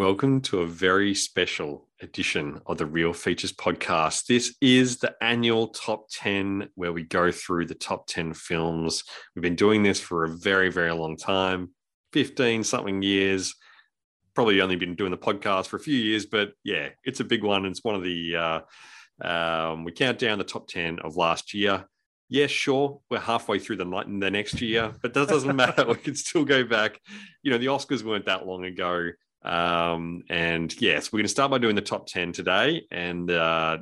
Welcome to a very special edition of the Real Features podcast. This is the annual top 10 where we go through the top 10 films. We've been doing this for a very, very long time 15 something years. Probably only been doing the podcast for a few years, but yeah, it's a big one. It's one of the, uh, um, we count down the top 10 of last year. Yeah, sure, we're halfway through the night in the next year, but that doesn't matter. We can still go back. You know, the Oscars weren't that long ago. Um, and yes, we're going to start by doing the top 10 today. And uh,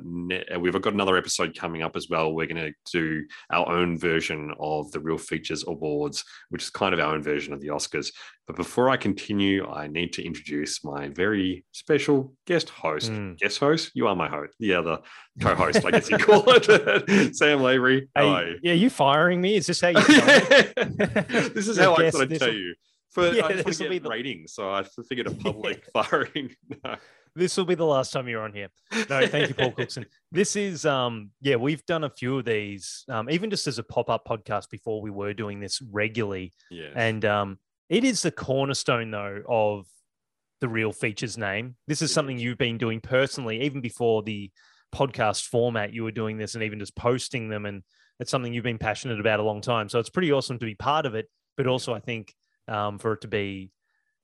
we've got another episode coming up as well. We're going to do our own version of the Real Features Awards, which is kind of our own version of the Oscars. But before I continue, I need to introduce my very special guest host. Mm. Guest host? You are my host, the other co host, I guess you call it. Sam Lavery. Hey, How are you? yeah, you firing me? Is this how you? this is how I guess thought I'd this tell will- you. For Yeah, I this will be the- ratings, so I figured a public firing. No. this will be the last time you're on here. No, thank you, Paul Cookson. This is um yeah, we've done a few of these, um, even just as a pop-up podcast before we were doing this regularly. Yeah. And um it is the cornerstone though of the real features name. This is something you've been doing personally, even before the podcast format, you were doing this and even just posting them. And it's something you've been passionate about a long time. So it's pretty awesome to be part of it, but also I think um, for it to be,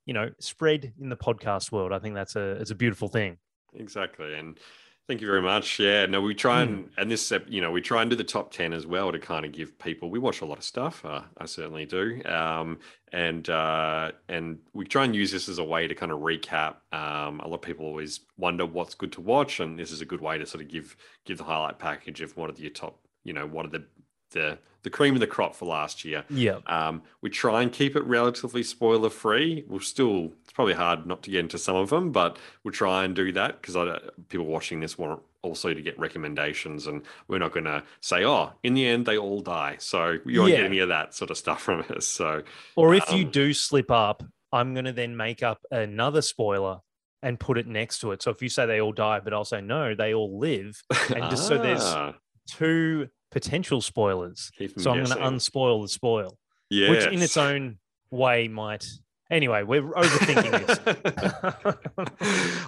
you know, spread in the podcast world. I think that's a it's a beautiful thing. exactly. And thank you very much. Yeah. No, we try and and this you know we try and do the top ten as well to kind of give people. We watch a lot of stuff. Uh, I certainly do. Um, and uh, and we try and use this as a way to kind of recap. Um, a lot of people always wonder what's good to watch, and this is a good way to sort of give give the highlight package of what are the top. You know, what are the the the cream of the crop for last year. Yeah. Um, we try and keep it relatively spoiler free. We'll still, it's probably hard not to get into some of them, but we'll try and do that because I people watching this want also to get recommendations. And we're not going to say, oh, in the end, they all die. So you won't Yeah. get any of that sort of stuff from us. So, Or if you Um, do slip up, I'm going to then make up another spoiler and put it next to it. So if you say they all die, but I'll say no, they all live. And just so there's Ah, two potential spoilers. So I'm going to unspoil the spoil, yes. which in its own way might. Anyway, we're overthinking this.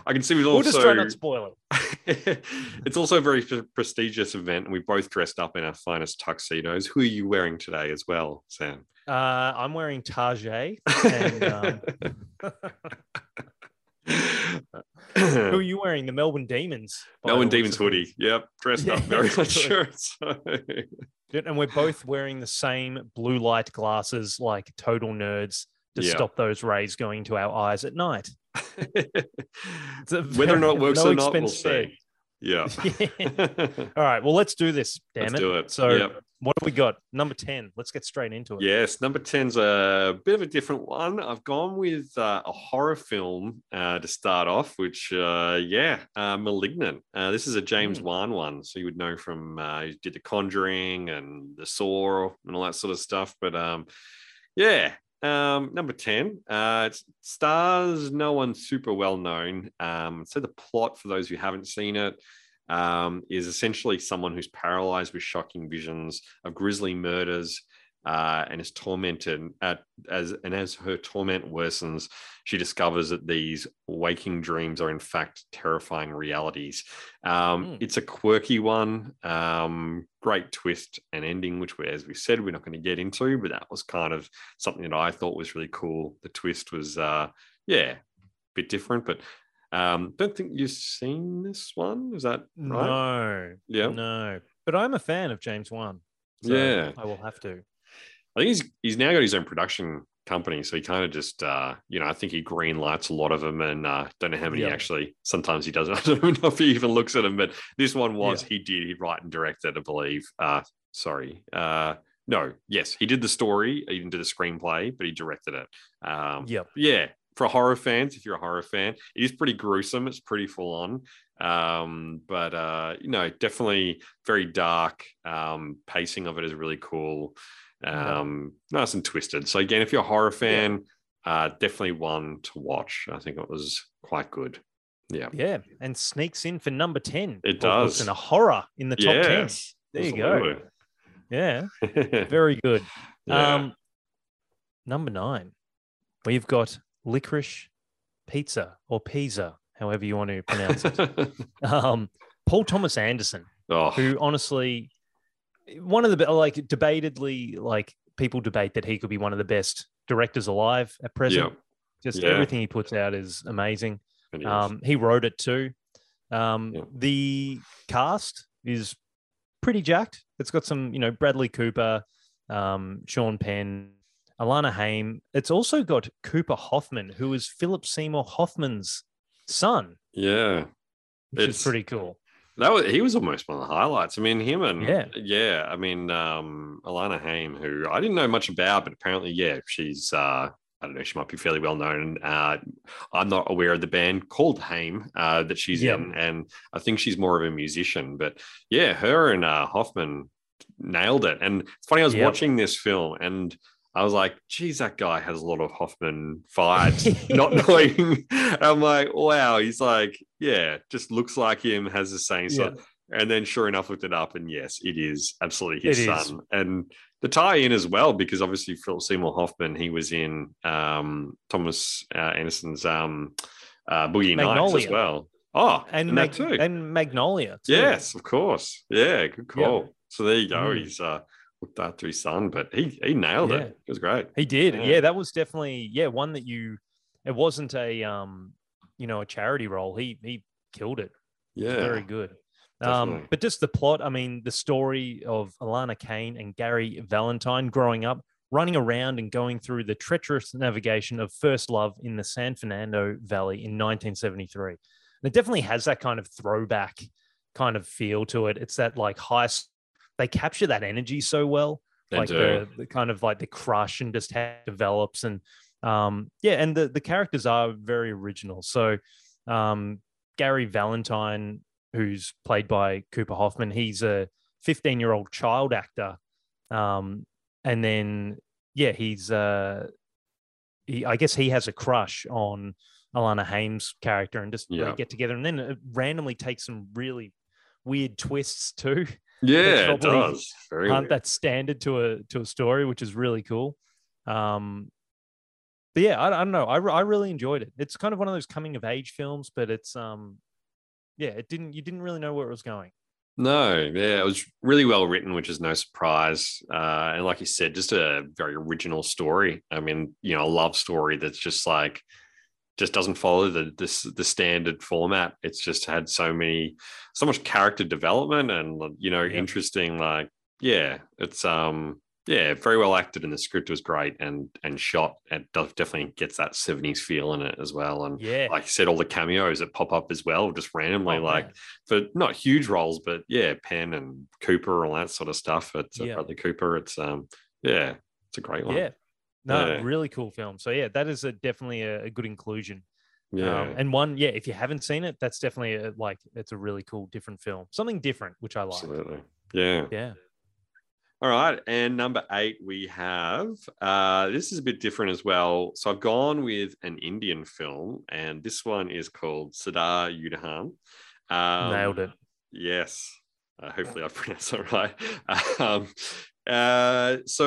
I can see we've we'll also just try not to spoil it. it's also a very prestigious event, and we both dressed up in our finest tuxedos. Who are you wearing today as well, Sam? Uh, I'm wearing Tarjay. And um, who are you wearing? The Melbourne Demons. Melbourne Demons hoodie. Yep, dressed up very much sure. So, And we're both wearing the same blue light glasses, like total nerds, to Yeah. stop those rays going to our eyes at night. Whether or not it works no or not, we'll see. Yeah. All right. Well, let's do this. Damn Let's it. do it. So, Yep. what have we got? Number 10. Let's get straight into it. Yes, number 10's a bit of a different one. I've gone with uh, a horror film uh, to start off, which, uh, yeah, uh, Malignant. Uh, this is a James Mm. Wan one. So you would know from, uh, he did The Conjuring and The Saw and all that sort of stuff. But um, yeah, um, number 10. Uh, stars no one super well known. Um, so the plot, for those who haven't seen it, um, is essentially someone who's paralyzed with shocking visions of grisly murders uh, and is tormented at, as and as her torment worsens, she discovers that these waking dreams are in fact terrifying realities. Um, Hmm. It's a quirky one, um, great twist and ending, which we, as we said, we're not going to get into, but that was kind of something that I thought was really cool. The twist was, uh, yeah, a bit different, but um, don't think you've seen this one. Is that right? No. Yeah. No. But I'm a fan of James Wan. so Yeah. I will have to. I think he's he's now got his own production company, so he kind of just uh, you know I think he green lights a lot of them, and uh, don't know how many Yeah. actually. Sometimes he doesn't. I don't even know if he even looks at them, but this one was Yeah. he did he write and directed, it I believe. Uh, sorry, uh, no, yes, he did the story, he didn't do the screenplay, but he directed it. Um, Yep. yeah, for horror fans, if you're a horror fan, it is pretty gruesome. It's pretty full on. Um, but uh, you know, definitely very dark. Um, pacing of it is really cool. Um, nice and twisted. So again, if you're a horror fan, uh, definitely one to watch. I think it was quite good. Yeah. Yeah, and sneaks in for number ten. It does. Wilson, a horror in the top ten. Yes. There you go. Yeah, very good. Yeah. Um, number nine, we've got licorice pizza or pizza, however you want to pronounce it. um, Paul Thomas Anderson, oh, who honestly, one of the like debatedly like people debate that he could be one of the best directors alive at present. yeah. Just Yeah. everything he puts out is amazing. is. Um, he wrote it too. Um, Yeah. The cast is pretty jacked. It's got some, you know, Bradley Cooper, um, Sean Penn, Alana Haim. It's also got Cooper Hoffman, who is Philip Seymour Hoffman's son, yeah. which It's- is pretty cool. That was he was almost one of the highlights. I mean, him and Yeah. yeah. I mean, um, Alana Haim, who I didn't know much about, but apparently, yeah, she's uh, I don't know, she might be fairly well known. Uh, I'm not aware of the band called Haim uh, that she's Yeah. in, and I think she's more of a musician. But yeah, her and uh, Hoffman nailed it. And it's funny, I was Yep. watching this film and. I was like, geez, that guy has a lot of Hoffman vibes, not knowing. I'm like, wow, he's like, yeah, just looks like him, has the same sort Yeah. and then sure enough, looked it up, and yes, it is absolutely his It is. son. And the tie-in as well, because obviously Philip Seymour Hoffman, he was in um, Thomas uh, Anderson's um, uh, Boogie Nights as well. Oh, And, and, Mag- that too. and Magnolia. Too. yes, of course. Yeah, good call. So there you go. Mm. He's uh, after his son, but he he nailed Yeah. it. It was great. He did. Yeah. Yeah. that was definitely yeah, one that you it wasn't a um, you know, a charity role. He he killed it. Yeah, Very good. Um, but just the plot, I mean, the story of Alana Kane and Gary Valentine growing up, running around and going through the treacherous navigation of first love in the San Fernando Valley in 1973. And it definitely has that kind of throwback kind of feel to it. It's that like high, they capture that energy so well They like the, the kind of like the crush and just how it develops and um yeah and the the characters are very original. So um gary valentine who's played by cooper hoffman he's a 15 year old child actor um and then yeah he's uh he, i guess he has a crush on alana haim's character and just they Yeah. get together and then it randomly takes some really weird twists too yeah, it does. Very aren't weird. that standard to a to a story, which is really cool. Um, but yeah, I, I don't know. I, I really enjoyed it. It's kind of one of those coming of age films, but it's um, yeah, it didn't you didn't really know where it was going. No, yeah, it was really well written, which is no surprise. Uh, and like you said, just a very original story. I mean, you know, a love story that's just like just doesn't follow the this the standard format. It's just had so many, so much character development and you know, Yep. interesting. Like, yeah, it's um, yeah, very well acted, and the script was great and and shot. and definitely gets that seventies feel in it as well. And Yeah, like you said, all the cameos that pop up as well, just randomly, Oh, like man. for not huge roles, but yeah, Penn and Cooper, all that sort of stuff. It's uh, Yeah. Bradley Cooper. It's um, yeah, it's a great one. yeah, no, Yeah. really cool film. So yeah, that is a definitely a, a good inclusion. yeah, Um, and one, yeah, if you haven't seen it, that's definitely a, like it's a really cool different film, something different, which I like. absolutely. Yeah. Yeah, All right, and number eight we have. Uh, this is a bit different as well. So I've gone with an Indian film, and this one is called Sardar Udham. Um, nailed it. Yes. Uh, hopefully I pronounced that right. Um, uh, so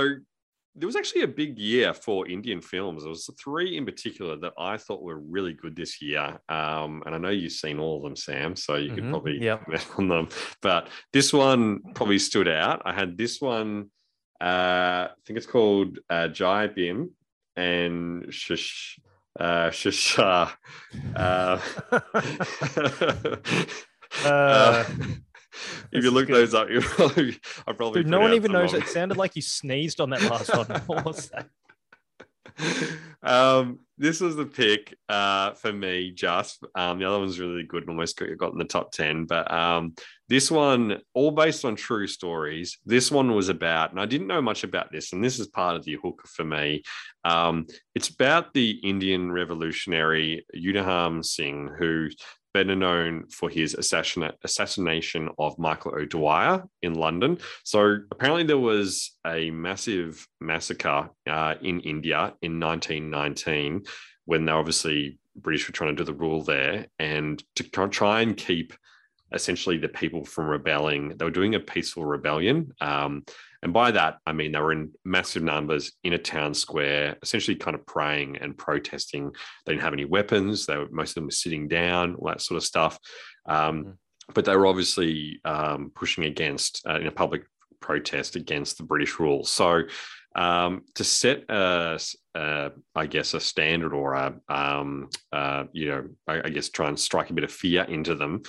there was actually a big year for Indian films. There was three in particular that I thought were really good this year. Um, and I know you've seen all of them, Sam, so you could Mhm. probably Yep. comment on them. But this one probably stood out. I had this one, uh, I think it's called uh, Jai Bhim and Shish. Uh, Shisha. Uh, Uh, if you look good. those up, you probably, I probably Dude, no one even knows. wrong. It sounded like you sneezed on that last one. What was that? um, this was the pick uh, for me. Just um, the other one's really good and almost got, got in the top ten. But um, This one, all based on true stories. This one was about, and I didn't know much about this, and this is part of the hook for me. Um, it's about the Indian revolutionary Udham Singh, who's better known for his assassination of Michael O'Dwyer in London. So apparently, there was a massive massacre uh, in India in 1919 when they obviously British were trying to do the rule there, and to try and keep essentially the people from rebelling. They were doing a peaceful rebellion. Um, and by that, I mean they were in massive numbers in a town square, essentially kind of praying and protesting. They didn't have any weapons. They were, most of them were sitting down, all that sort of stuff. Um, mm. But they were obviously um, pushing against, uh, in a public protest against the British rule. So um, to set a, a, I guess, a standard or a, um, uh, you know, I, I, guess try and strike a bit of fear into them.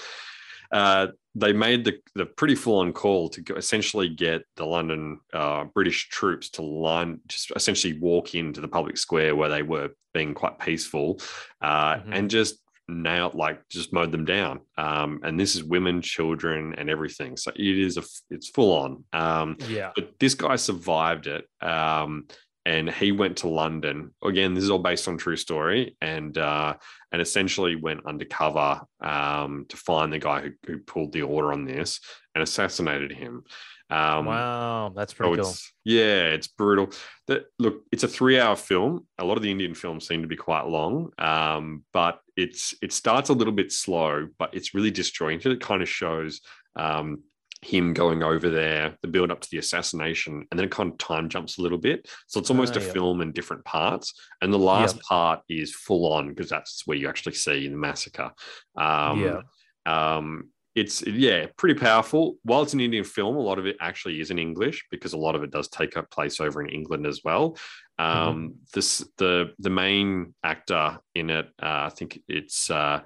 Uh, they made the, the pretty full-on call to go, essentially get the London uh, British troops to line, just essentially walk into the public square where they were being quite peaceful, uh, mm-hmm. and just nailed like just mowed them down. Um, and this is women children and everything. So it is a it's full on. Um, yeah. but this guy survived it. Um, and he went to London. Again, this is all based on true story, and uh, and essentially went undercover um, to find the guy who, who, pulled the order on this and assassinated him. Um, wow, that's pretty so cool. It's, yeah, it's brutal. That look, it's a three-hour film. A lot of the Indian films seem to be quite long, um, but it's it starts a little bit slow, but it's really disjointed. It kind of shows um, him going over there, the build up to the assassination, and then it kind of time jumps a little bit. So it's almost a yeah. film in different parts. And the last yeah. part is full on because that's where you actually see the massacre. Um, yeah. Um, it's yeah, pretty powerful. While it's an Indian film, a lot of it actually is in English because a lot of it does take up place over in England as well. Um, mm-hmm. This the the main actor in it, uh, I think it's uh,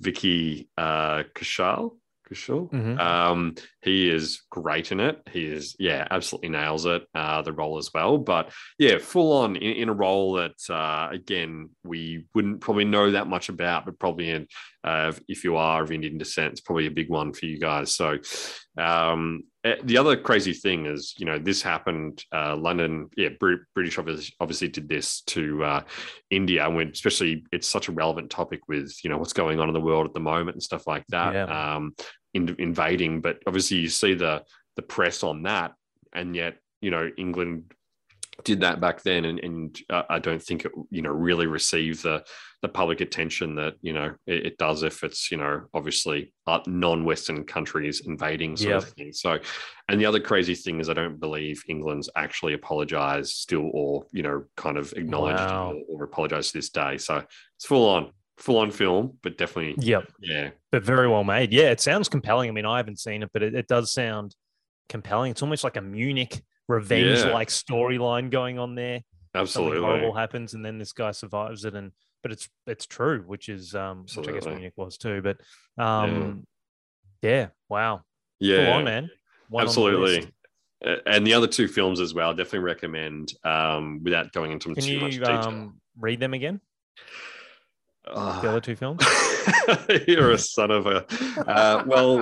Vicky uh, Kaushal for sure. Mm-hmm. Um, he is great in it. He is, yeah, absolutely nails it, uh, the role as well. But yeah, full on in, in a role that, uh, again, we wouldn't probably know that much about, but probably in, uh, if you are of Indian descent, it's probably a big one for you guys. So, um, eh, the other crazy thing is, you know, this happened. Uh, London, yeah, British obviously, obviously did this to uh, India, and when especially it's such a relevant topic with you know what's going on in the world at the moment and stuff like that. Yeah. Um, in, invading, but obviously you see the the press on that, and yet you know England did that back then, and, and uh, I don't think it you know really received the the public attention that you know it, it does if it's you know obviously uh, non-Western countries invading sort yep. of thing. So, and the other crazy thing is I don't believe England's actually apologized still, or you know kind of acknowledged wow. or, or apologized to this day. So it's full on full on film, but definitely. Yep. Yeah. But very well made. Yeah. It sounds compelling. I mean, I haven't seen it, but it, it does sound compelling. It's almost like a Munich revenge like yeah. storyline going on there. Absolutely. Something horrible happens and then this guy survives it. And, but it's, it's true, which is, um, Absolutely. which I guess Munich was too. But, um, yeah. yeah wow. Yeah. Full on, man. One Absolutely and the other two films as well definitely recommend um, without going into Can too you, much detail. Um, read them again uh, the other two films? You're a son of a. Uh, well,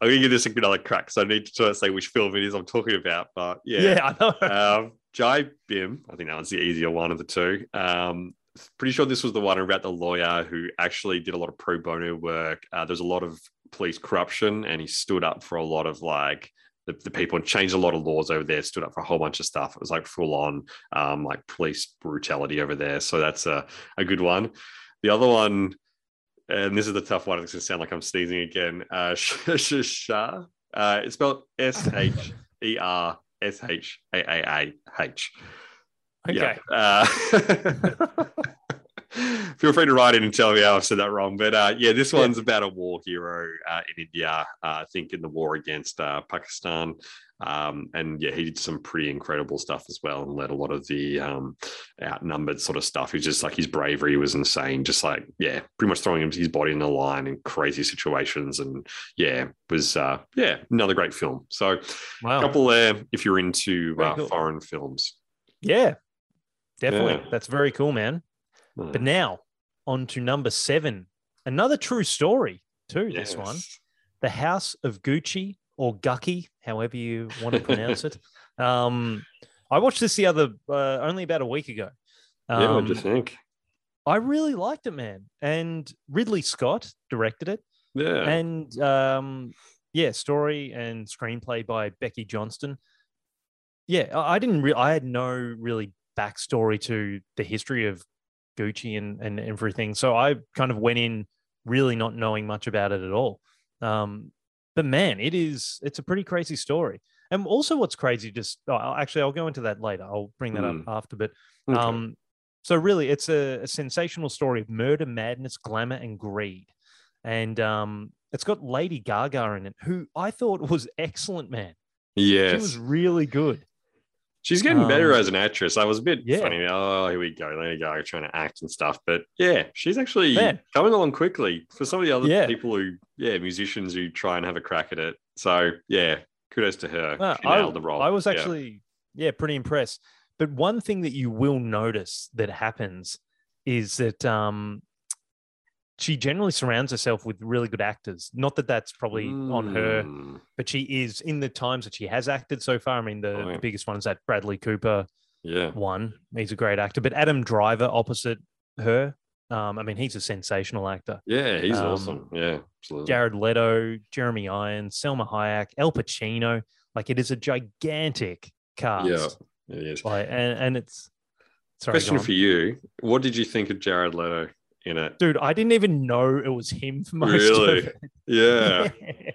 I'm gonna give this another crack, so I need to say which film it is I'm talking about. But yeah, yeah, I know. Um, Jai Bhim, I think that was the easier one of the two. Um, pretty sure this was the one about the lawyer who actually did a lot of pro bono work. Uh, there's a lot of police corruption, and he stood up for a lot of like the, the, people and changed a lot of laws over there, stood up for a whole bunch of stuff. It was like full on um, like police brutality over there. So that's a, a good one. The other one, and this is the tough one. It's going to sound like I'm sneezing again. Uh, Shah. Uh, it's spelled S H E R S H A A A H. Okay. Yeah. Uh, feel free to write in and tell me how I said that wrong. But uh, yeah, this one's about a war hero uh, in India, uh, I think, in the war against uh, Pakistan. Um, and yeah, he did some pretty incredible stuff as well and led a lot of the um, outnumbered sort of stuff. He's just like his bravery was insane, just like, yeah, pretty much throwing his body in the line in crazy situations. And yeah, was, uh, yeah, another great film. So, wow. a couple there if you're into uh, cool. foreign films. Yeah, definitely. Yeah. That's very cool, man. Hmm. But now on to number seven, another true story too. Yes. This one, The House of Gucci or Gucky, however you want to pronounce it. Um, I watched this the other uh, only about a week ago. Um, yeah, what do you think? I really liked it, man. And Ridley Scott directed it, Yeah. and um, yeah, story and screenplay by Becky Johnston. Yeah, I I didn't. Re- I had no really backstory to the history of Gucci and and everything, so I kind of went in really not knowing much about it at all. Um, but man, it is. It's a pretty crazy story. And also, what's crazy? Just oh, actually, I'll go into that later. I'll bring that Mm. up after. But Okay. um, so really, it's a, a sensational story of murder, madness, glamour, and greed. And um, it's got Lady Gaga in it, who I thought was excellent, man. yes. She was really good. She's getting better Um, as an actress. I was a bit yeah. funny. Oh, here we go. Lady Gaga trying to act and stuff. But yeah, she's actually coming along quickly for some of the other Yeah. people who, yeah, musicians who try and have a crack at it. So yeah, kudos to her. Uh, she I, the role. I was actually, yeah. pretty impressed. But one thing that you will notice that happens is that um, she generally surrounds herself with really good actors. Not that that's probably on her, Mm, but she is in the times that she has acted so far. I mean, the, Oh, yeah. the biggest one is that Bradley Cooper Yeah. one. He's a great actor, but Adam Driver opposite her. Um, I mean, he's a sensational actor. Yeah, he's Um, awesome. Yeah, absolutely. Jared Leto, Jeremy Irons, Salma Hayek, Al Pacino. Like it is a gigantic cast. yeah, it is. Like, and, and it's sorry, Question for you: What did you think of Jared Leto in it? dude. I didn't even know it was him for most Really? of it. Yeah,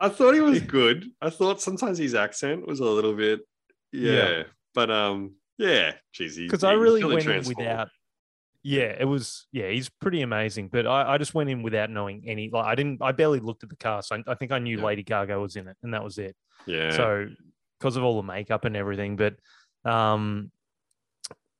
I thought he was good. I thought sometimes his accent was a little bit, yeah, Yeah. but um, yeah, geez, he- because I really really went in without. Yeah, it was. Yeah, he's pretty amazing. But I, I just went in without knowing any. Like I didn't. I barely looked at the cast. I, I think I knew Yeah. Lady Gaga was in it, and that was it. Yeah, So because of all the makeup and everything, but um,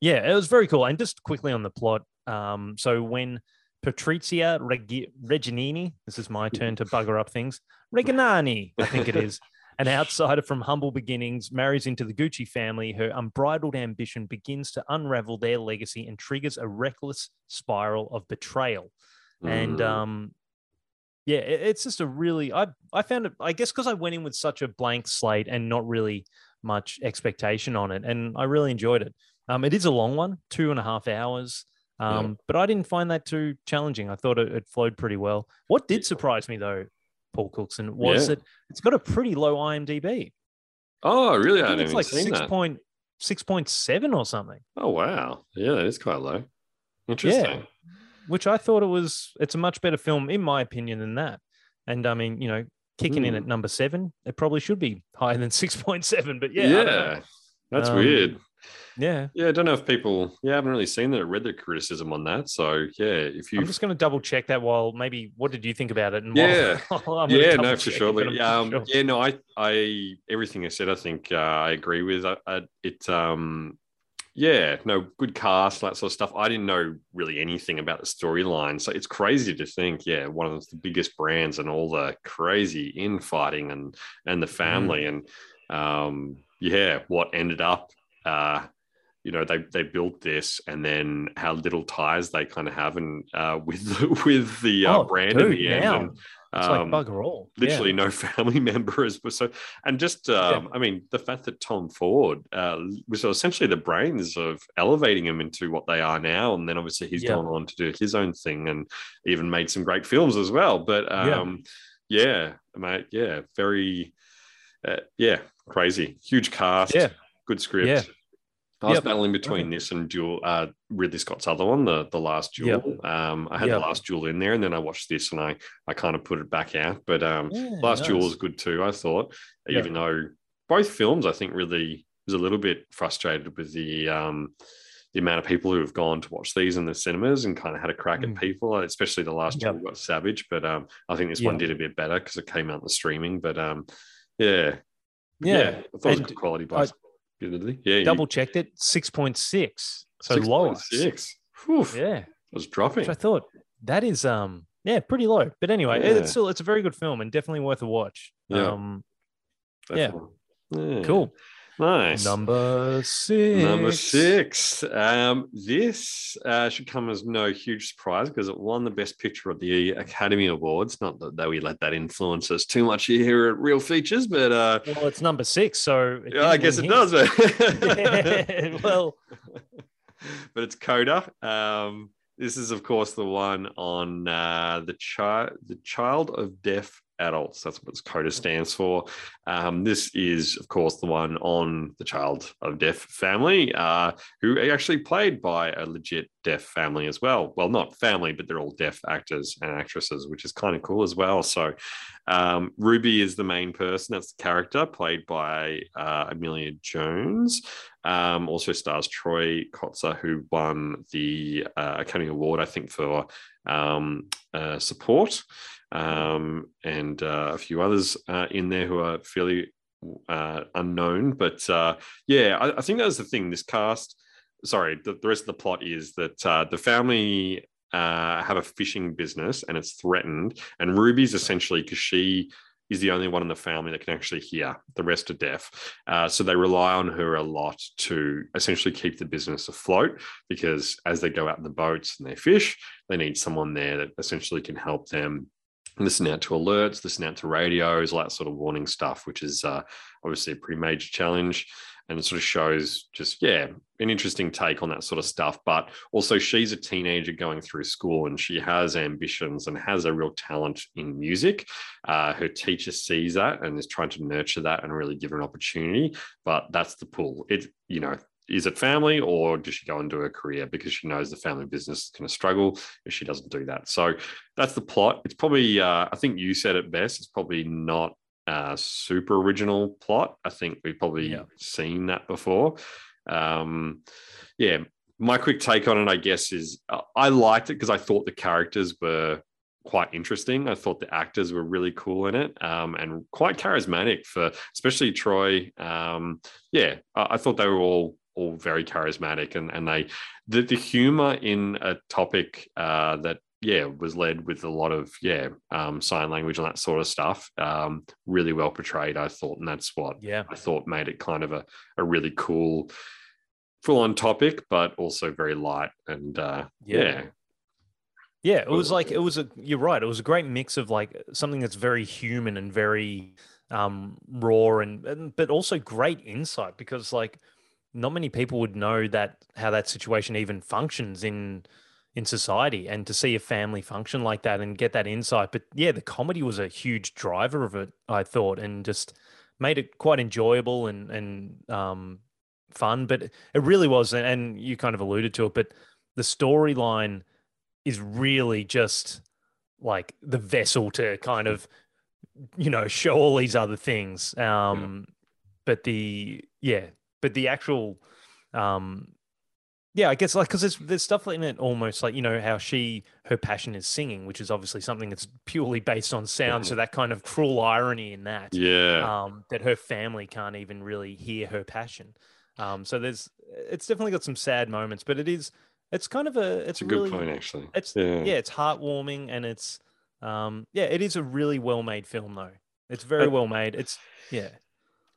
yeah, it was very cool. And just quickly on the plot. Um, so when Patrizia Reg- Reginini, this is my turn to bugger up things. Reginani, I think it is. An outsider from humble beginnings marries into the Gucci family. Her unbridled ambition begins to unravel their legacy and triggers a reckless spiral of betrayal. And Mm. um, yeah, it- it's just a really I I found it. I guess because I went in with such a blank slate and not really much expectation on it, and I really enjoyed it. Um, it is a long one, two and a half hours. Um, but I didn't find that too challenging. I thought it, it flowed pretty well. What did surprise me though, Paul Cookson, was Yeah. that it's got a pretty low IMDb. oh, really? I I it's like six point six point seven or something. Oh, wow. Yeah, that is quite low. Interesting. Yeah. which I thought it was. It's a much better film, in my opinion, than that. And I mean, you know, kicking in Hmm. at number seven, it probably should be higher than six point seven. But yeah, I don't know. yeah, that's Um, weird. Yeah. Yeah, I don't know if people, yeah, I haven't really seen that, or read the criticism on that. So yeah, if you, I'm just going to double check that. While maybe, what did you think about it? And Yeah. while, while I'm gonna yeah, no, for sure. Like, Um, sure. yeah, no, I, I, everything I said, I think uh, I agree with. I, I, it, um, yeah, no, good cast, that sort of stuff. I didn't know really anything about the storyline, so it's crazy to think, yeah, one of the biggest brands and all the crazy infighting and and the family and um, yeah, what ended up. Uh, you know they they built this and then how little ties they kind of have and uh, with the, with the uh, Oh, brand in dude, the end now and, it's um, like bugger all. Yeah. literally no family members but so and just um, i mean the fact that tom ford uh, was essentially the brains of elevating him into what they are now and then obviously he's Yeah. gone on to do his own thing and even made some great films as well but Yeah. um yeah, mate yeah very uh, yeah crazy huge cast Yeah. good script Yeah. I was Yep. battling between this and Duel, uh, Ridley Scott's other one, the the Last Yep. Duel. Um, I had Yep. the Last Duel in there, and then I watched this, and I I kind of put it back out. But um, Yeah, Last Duel was good too. I thought, Yeah. even though both films, I think, really was a little bit frustrated with the um the amount of people who have gone to watch these in the cinemas and kind of had a crack Mm. at people, especially the Last Yep. Duel got savage. But um, I think this one did a bit better because it came out in the streaming. But um, yeah, Yeah. I thought it was good quality. Admittedly. yeah, double checked it, six point six, so lower. 6.6. Whew, Yeah. it was dropping. Which I thought that is um yeah pretty low. But anyway, Yeah. it's still it's a very good film and definitely worth a watch. Yeah. Um, yeah. Yeah. cool. Nice. Number six. Number six. Um, this uh, should come as no huge surprise because it won the Best Picture at the Academy Awards. Not that, that we let that influence us too much here at Real Features, but uh, Well, it's number six, so yeah, I guess it win does. But, Yeah, well, but it's Coda. Um, this is, of course, the one on uh, the child, the child of deaf adults. That's what CODA stands for. Um, this is, of course, the one on the child of deaf family, uh, who actually played by a legit deaf family as well. Well, not family, but they're all deaf actors and actresses, which is kind of cool as well. So, um, Ruby is the main person. That's the character played by uh, Emilia Jones. Um, also stars Troy Kotsur, who won the uh, Academy Award, I think, for um, uh, support um, and uh, a few others uh, in there who are fairly uh, unknown. But uh, yeah, I, I, think that's the thing. This cast, sorry, the, the rest of the plot is that uh, the family uh, have a fishing business and it's threatened. And Ruby's essentially because she is the only one in the family that can actually hear. The rest are deaf. Uh, so they rely on her a lot to essentially keep the business afloat because as they go out in the boats and they fish, they need someone there that essentially can help them listen out to alerts, listen out to radios, all that sort of warning stuff, which is uh, obviously a pretty major challenge. And it sort of shows just, yeah, an interesting take on that sort of stuff. But also, she's a teenager going through school and she has ambitions and has a real talent in music. Uh, her teacher sees that and is trying to nurture that and really give her an opportunity. But that's the pull. It, you know, is it family or does she go and do a career because she knows the family business is going to struggle if she doesn't do that? So that's the plot. It's probably, uh, I think you said it best. It's probably not a super original plot. I think we've probably yeah. seen that before. Um, yeah, my quick take on it, I guess, is uh, I liked it because I thought the characters were quite interesting. I thought the actors were really cool in it um, and quite charismatic for, especially Troy. Um, yeah, I, I, thought they were all all very charismatic and and they the, the humor in a topic uh, that yeah was led with a lot of yeah um, sign language and that sort of stuff um, really well portrayed i thought and that's what yeah. I thought made it kind of a, a really cool full on topic but also very light and uh, yeah. yeah. Yeah it was like it was a you're right it was a great mix of like something that's very human and very um raw and, and but also great insight because like not many people would know that how that situation even functions in in society and to see a family function like that and get that insight. But yeah the comedy was a huge driver of it i thought and just made it quite enjoyable and and um, fun. But it really was and you kind of alluded to it but the storyline is really just like the vessel to kind of you know show all these other things. Um yeah. but the yeah but the actual um yeah i guess like because there's, there's stuff in it almost like you know how she her passion is singing which is obviously something that's purely based on sound. So that kind of cruel irony in that yeah. um that her family can't even really hear her passion. Um so there's it's definitely got some sad moments but it is it's kind of a it's, it's a really, good point actually. it's yeah. yeah it's heartwarming and it's um yeah it is a really well made film though. It's very well made. It's yeah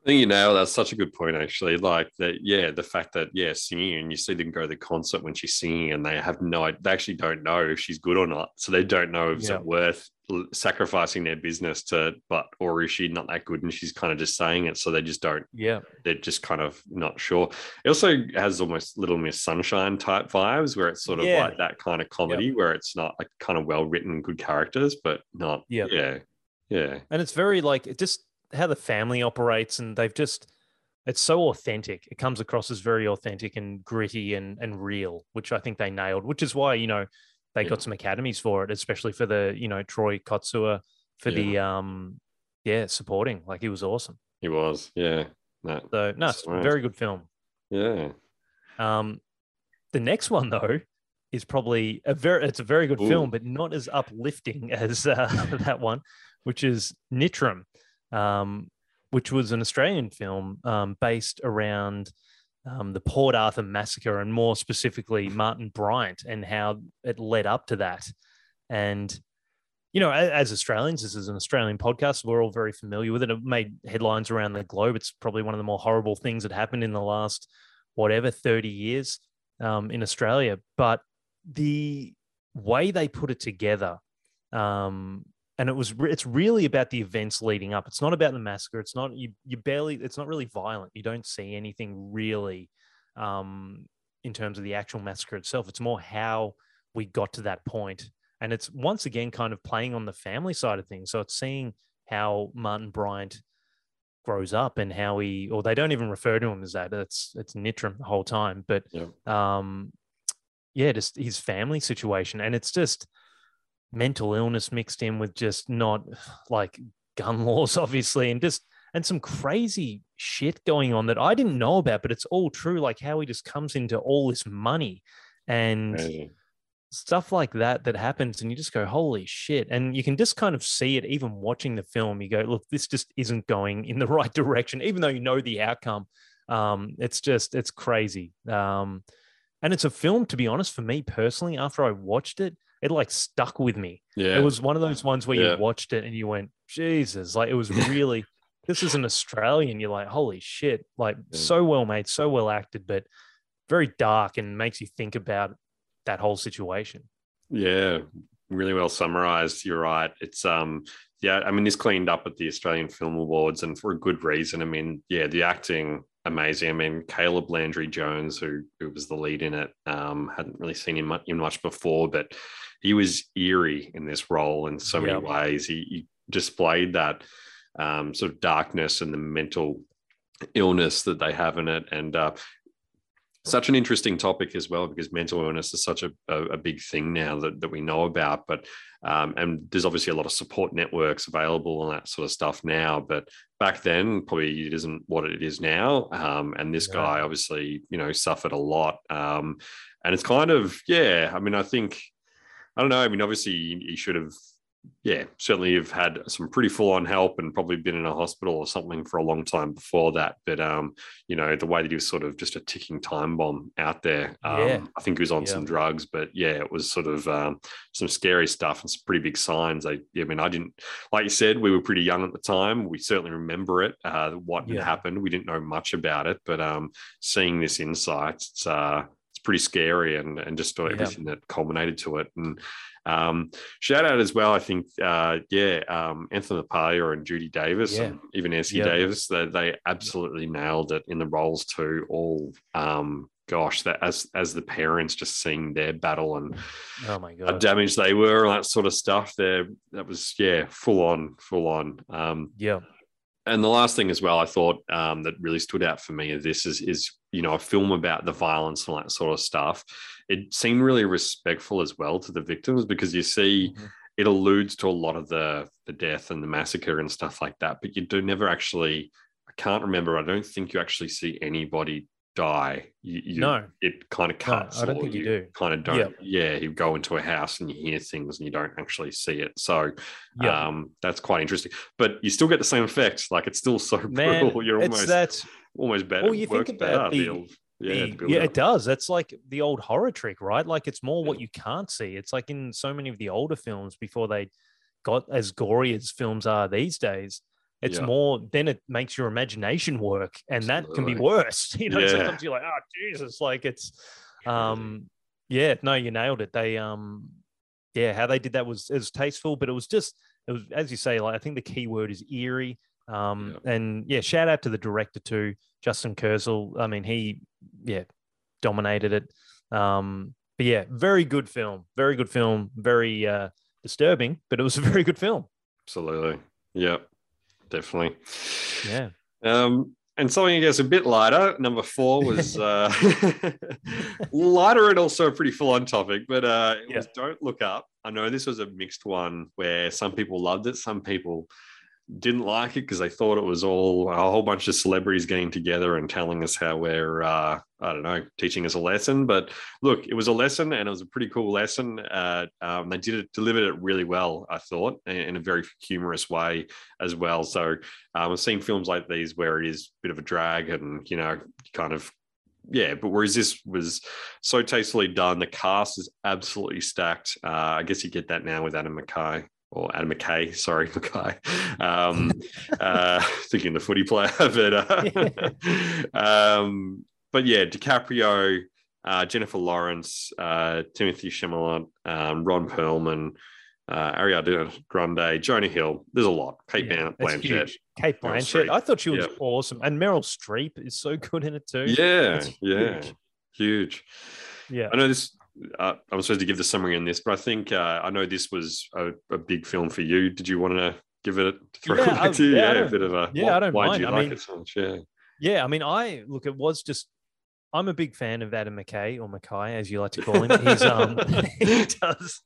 you know that's such a good point, actually. Like that, yeah, the fact that yeah, singing and you see them go to the concert when she's singing, and they have no, they actually don't know if she's good or not, so they don't know if yeah. it's worth sacrificing their business to, but or is she not that good and she's kind of just saying it, so they just don't. Yeah, they're just kind of not sure. It also has almost Little Miss Sunshine type vibes, where it's sort of yeah. like that kind of comedy, yep. where it's not like kind of well written, good characters, but not. yeah, Yeah, yeah, and it's very like it just how the family operates, and they've just it's so authentic. It comes across as very authentic and gritty and and real, which I think they nailed. Which is why you know they yeah. got some academies for it, especially for the you know Troy Kotsur for yeah. the um yeah supporting. Like he was awesome. He was, yeah. No, so no, very good film. Yeah. Um, the next one though is probably a very it's a very good Ooh. film, but not as uplifting as uh, that one, which is Nitram um, which was an Australian film um, based around um, the Port Arthur massacre and more specifically Martin Bryant and how it led up to that. And you know, as Australians, this is an Australian podcast. We're all very familiar with it. It made headlines around the globe. It's probably one of the more horrible things that happened in the last, whatever, 30 years um, in Australia. But the way they put it together, um, and it was, it's really about the events leading up. It's not about the massacre. It's not, you, you barely, it's not really violent. You don't see anything really um, in terms of the actual massacre itself. It's more how we got to that point and it's once again kind of playing on the family side of things. So it's seeing how Martin Bryant grows up and how he, or they don't even refer to him as that. It's it's Nitram the whole time, but Yeah. um, yeah, just his family situation, and it's just mental illness mixed in with just not like gun laws, obviously, and just and some crazy shit going on that I didn't know about, but it's all true. Like how he just comes into all this money and stuff like that that happens and you just go holy shit and you can just kind of see it even watching the film. You go look this just isn't going in the right direction even though you know the outcome. Um it's just it's crazy. Um and it's a film to be honest for me personally after i watched it it like stuck with me Yeah. it was one of those ones where Yeah. you watched it and you went jesus like it was really this is an australian you're like holy shit like Yeah. so well made so well acted but very dark and makes you think about that whole situation Yeah, really well summarized. You're right. It's um yeah, I mean this cleaned up at the Australian Film Awards and for a good reason. I mean, yeah, the acting amazing. I mean, Caleb Landry Jones, who who was the lead in it, um, hadn't really seen him much, him much before, but he was eerie in this role in so many ways. He, he displayed that um, sort of darkness and the mental illness that they have in it, and uh, such an interesting topic as well because mental illness is such a, a, a big thing now that, that we know about. But um, and there's obviously a lot of support networks available and that sort of stuff now. But back then probably it isn't what it is now. Um, and this Yeah. guy obviously you know suffered a lot. Um, and it's kind of yeah i mean i think i don't know i mean obviously he, should have yeah, certainly have had some pretty full on help and probably been in a hospital or something for a long time before that. But um, you know, the way that he was sort of just a ticking time bomb out there. Um, Yeah. I think he was on Yeah. some drugs, but yeah, it was sort of um, some scary stuff and some pretty big signs. I, I mean, I didn't, like you said, we were pretty young at the time. We certainly remember it, uh, what Yeah. had happened. We didn't know much about it, but um, seeing this insight, it's, uh, pretty scary and, and just Yeah. everything that culminated to it. And um, shout out as well, I think, uh, yeah, um, Anthony LaPaglia and Judy Davis Yeah. and even Essie Yeah. Davis, they, they absolutely nailed it in the roles too. All, um, gosh, that as as the parents just seeing their battle and oh my god, how damaged they were, and that sort of stuff. There, that was yeah, full on, full on. Um, yeah and the last thing as well, I thought um, that really stood out for me of this is is you know a film about the violence and that sort of stuff. It seemed really respectful as well to the victims because you see Mhm. it alludes to a lot of the the death and the massacre and stuff like that, but you do never actually. I can't remember. I don't think you actually see anybody die. You, you, no it kind of No, cuts. I don't think you do. Kind of don't. Yep. Yeah, you go into a house and you hear things and you don't actually see it. So yeah um, that's quite interesting. But you still get the same effect. Like it's still so man brutal. You're it's almost that almost better. Well, you think about better, the- old- yeah, the- yeah, it does. That's like the old horror trick, right? Like it's more what you can't see. It's like in so many of the older films before they got as gory as films are these days. It's Yeah. more then it makes your imagination work, and that can be worse. You know, Yeah. sometimes you're like, oh Jesus, like it's um yeah, no, you nailed it. They um yeah, how they did that was it was tasteful, but it was just it was as you say, like I think the key word is eerie. Um and yeah, shout out to the director too, Justin Kurzel. I mean, he yeah, dominated it. Um, but yeah, very good film. Very good film. Very uh disturbing, but it was a very good film. Absolutely. Yeah, definitely. Yeah. Um, and something I guess a bit lighter. Number four was uh, lighter and also a pretty full on topic, but uh, it Yeah. was Don't Look Up. I know this was a mixed one where some people loved it, some people didn't like it because they thought it was all a whole bunch of celebrities getting together and telling us how we're uh, I don't know teaching us a lesson. But look, it was a lesson and it was a pretty cool lesson. Uh, um, they did it delivered it really well, I thought, in, a very humorous way as well. So um, I've seen films like these where it is a bit of a drag and you know kind of yeah, but whereas this was so tastefully done, the cast is absolutely stacked. Uh, I guess you get that now with Adam McKay or Adam McKay, sorry, McKay. Um, uh, thinking the footy player, but uh, um, but yeah, DiCaprio, uh, Jennifer Lawrence, uh, Timothy Chalamet, um, Ron Perlman, uh, Ariana Grande, Jonah Hill. There's a lot. Cate Yeah, Blanchett. Cate Blanchett. I thought she was Yeah. awesome, and Meryl Streep is so good in it too. Yeah, yeah, huge. huge. Yeah, I know this. Uh, I'm supposed to give the summary on this, but I think uh, I know this was a, a big film for you. Did you want to give it throw Yeah, it back I- to you? yeah, Yeah, a bit of a. yeah, I don't why mind. do you I like mean- it so much? Yeah, Yeah, I mean, I look. It was just. I'm a big fan of Adam McKay or Mackay, as you like to call him. He's um, he does,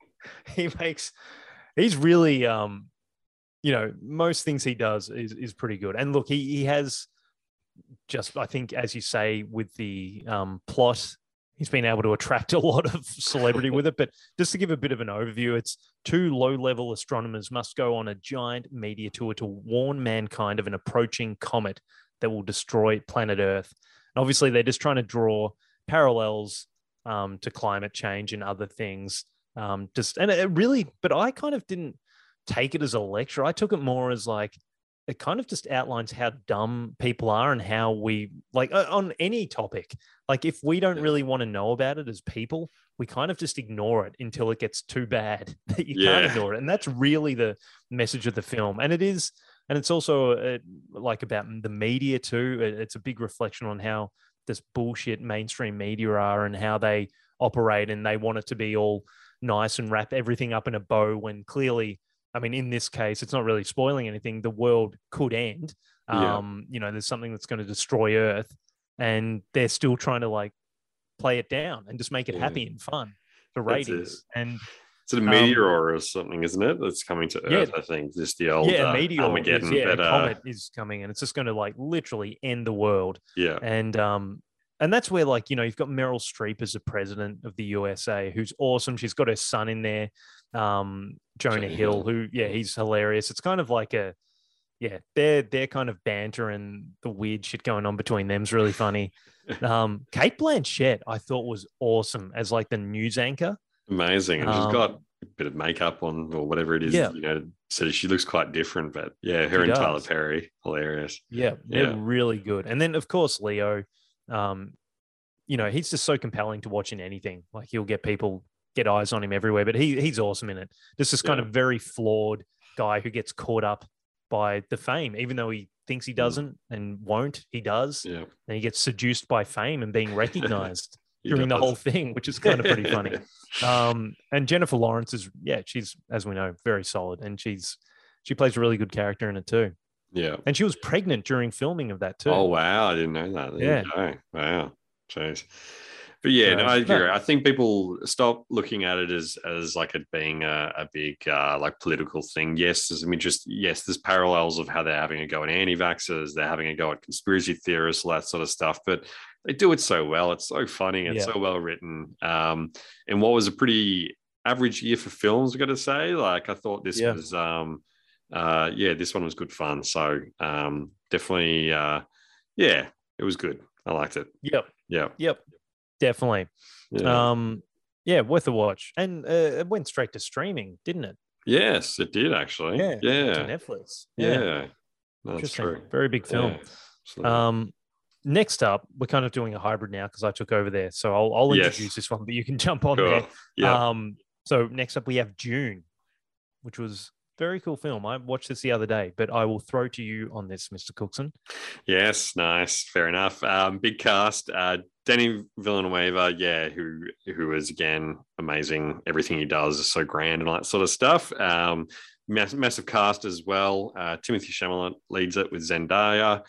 he makes, he's really um, you know, most things he does is is pretty good. And look, he he has just, I think, as you say, with the um plot, he's been able to attract a lot of celebrity with it. But just to give a bit of an overview, it's two low level astronomers must go on a giant media tour to warn mankind of an approaching comet that will destroy planet Earth. And obviously, they're just trying to draw parallels um, to climate change and other things. Um, just and it really, but I kind of didn't take it as a lecture. I took it more as like it kind of just outlines how dumb people are and how we like on any topic. Like if we don't really want to know about it as people, we kind of just ignore it until it gets too bad that you Yeah. can't ignore it. And that's really the message of the film. And it is, and it's also uh, like about the media too. It's a big reflection on how this bullshit mainstream media are and how they operate, and they want it to be all nice and wrap everything up in a bow when clearly. I mean, in this case, it's not really spoiling anything. The world could end. Yeah. Um, you know, there's something that's going to destroy Earth, and they're still trying to like play it down and just make it Yeah. happy and fun for ratings. And it's a meteor or something, isn't it? That's coming to Um, yeah. Earth. I think just the old yeah, uh, meteor, Armageddon. is, yeah, but, a uh, comet is coming, and it's just going to like literally end the world. yeah, And um, and that's where like you know you've got Meryl Streep as the president of the USA, who's awesome. She's got her son in there, um, Jonah Jonah Hill, Hill. who yeah, he's hilarious. It's kind of like a yeah, their their kind of banter and the weird shit going on between them's really funny. um, Cate Blanchett, I thought was awesome as like the news anchor. amazing. And Um, she's got a bit of makeup on or whatever it is. Yeah. You know, so she looks quite different. But yeah, her and Tyler. Perry, hilarious. Yeah, they're Yeah. really good. And then of course Leo, um, you know, he's just so compelling to watch in anything. Like he'll get people get eyes on him everywhere, but he he's awesome in it. This kind Yeah. of very flawed guy who gets caught up by the fame, even though he thinks he Mm. doesn't and won't. He does, Yeah, and he gets seduced by fame and being recognized during the whole thing, which is kind of pretty funny. Um, and Jennifer Lawrence is yeah, she's as we know very solid, and she's she plays a really good character in it too. Yeah. And she was pregnant during filming of that too. Oh wow, I didn't know that. There Yeah. Wow. Jeez. But yeah, no, So, I agree. no. I think people stop looking at it as as like it being a, a big uh, like political thing. Yes, there's some interest. Yes, there's parallels of how they're having a go at anti-vaxxers, they're having a go at conspiracy theorists, all that sort of stuff. But they do it so well. It's so funny. It's Yeah. so well written. Um, and what was a pretty average year for films, I got to say. Like I thought this Yeah. was. Um, uh, yeah, this one was good fun. So um, definitely, uh, yeah, it was good. I liked it. Yep. Yep. Yep. Definitely. yeah. Um, yeah, worth a watch. And uh, it went straight to streaming, didn't it? yes, it did actually. Yeah. To Yeah. Netflix. Yeah. That's Interesting. true. Very big film. Yeah. Um, next up, we're kind of doing a hybrid now because I took over there. So I'll, I'll Yes. introduce this one, but you can jump on Cool. there. Yeah. Um, so next up we have Dune, which was very cool film. I watched this the other day, but I will throw to you on this, Mr. Cookson. Yes, nice, fair enough. Um, big cast. Uh, Danny Villeneuve, yeah, who who is again amazing. Everything he does is so grand and all that sort of stuff. Um, mass, massive cast as well. Uh, Timothée Chalamet leads it with Zendaya,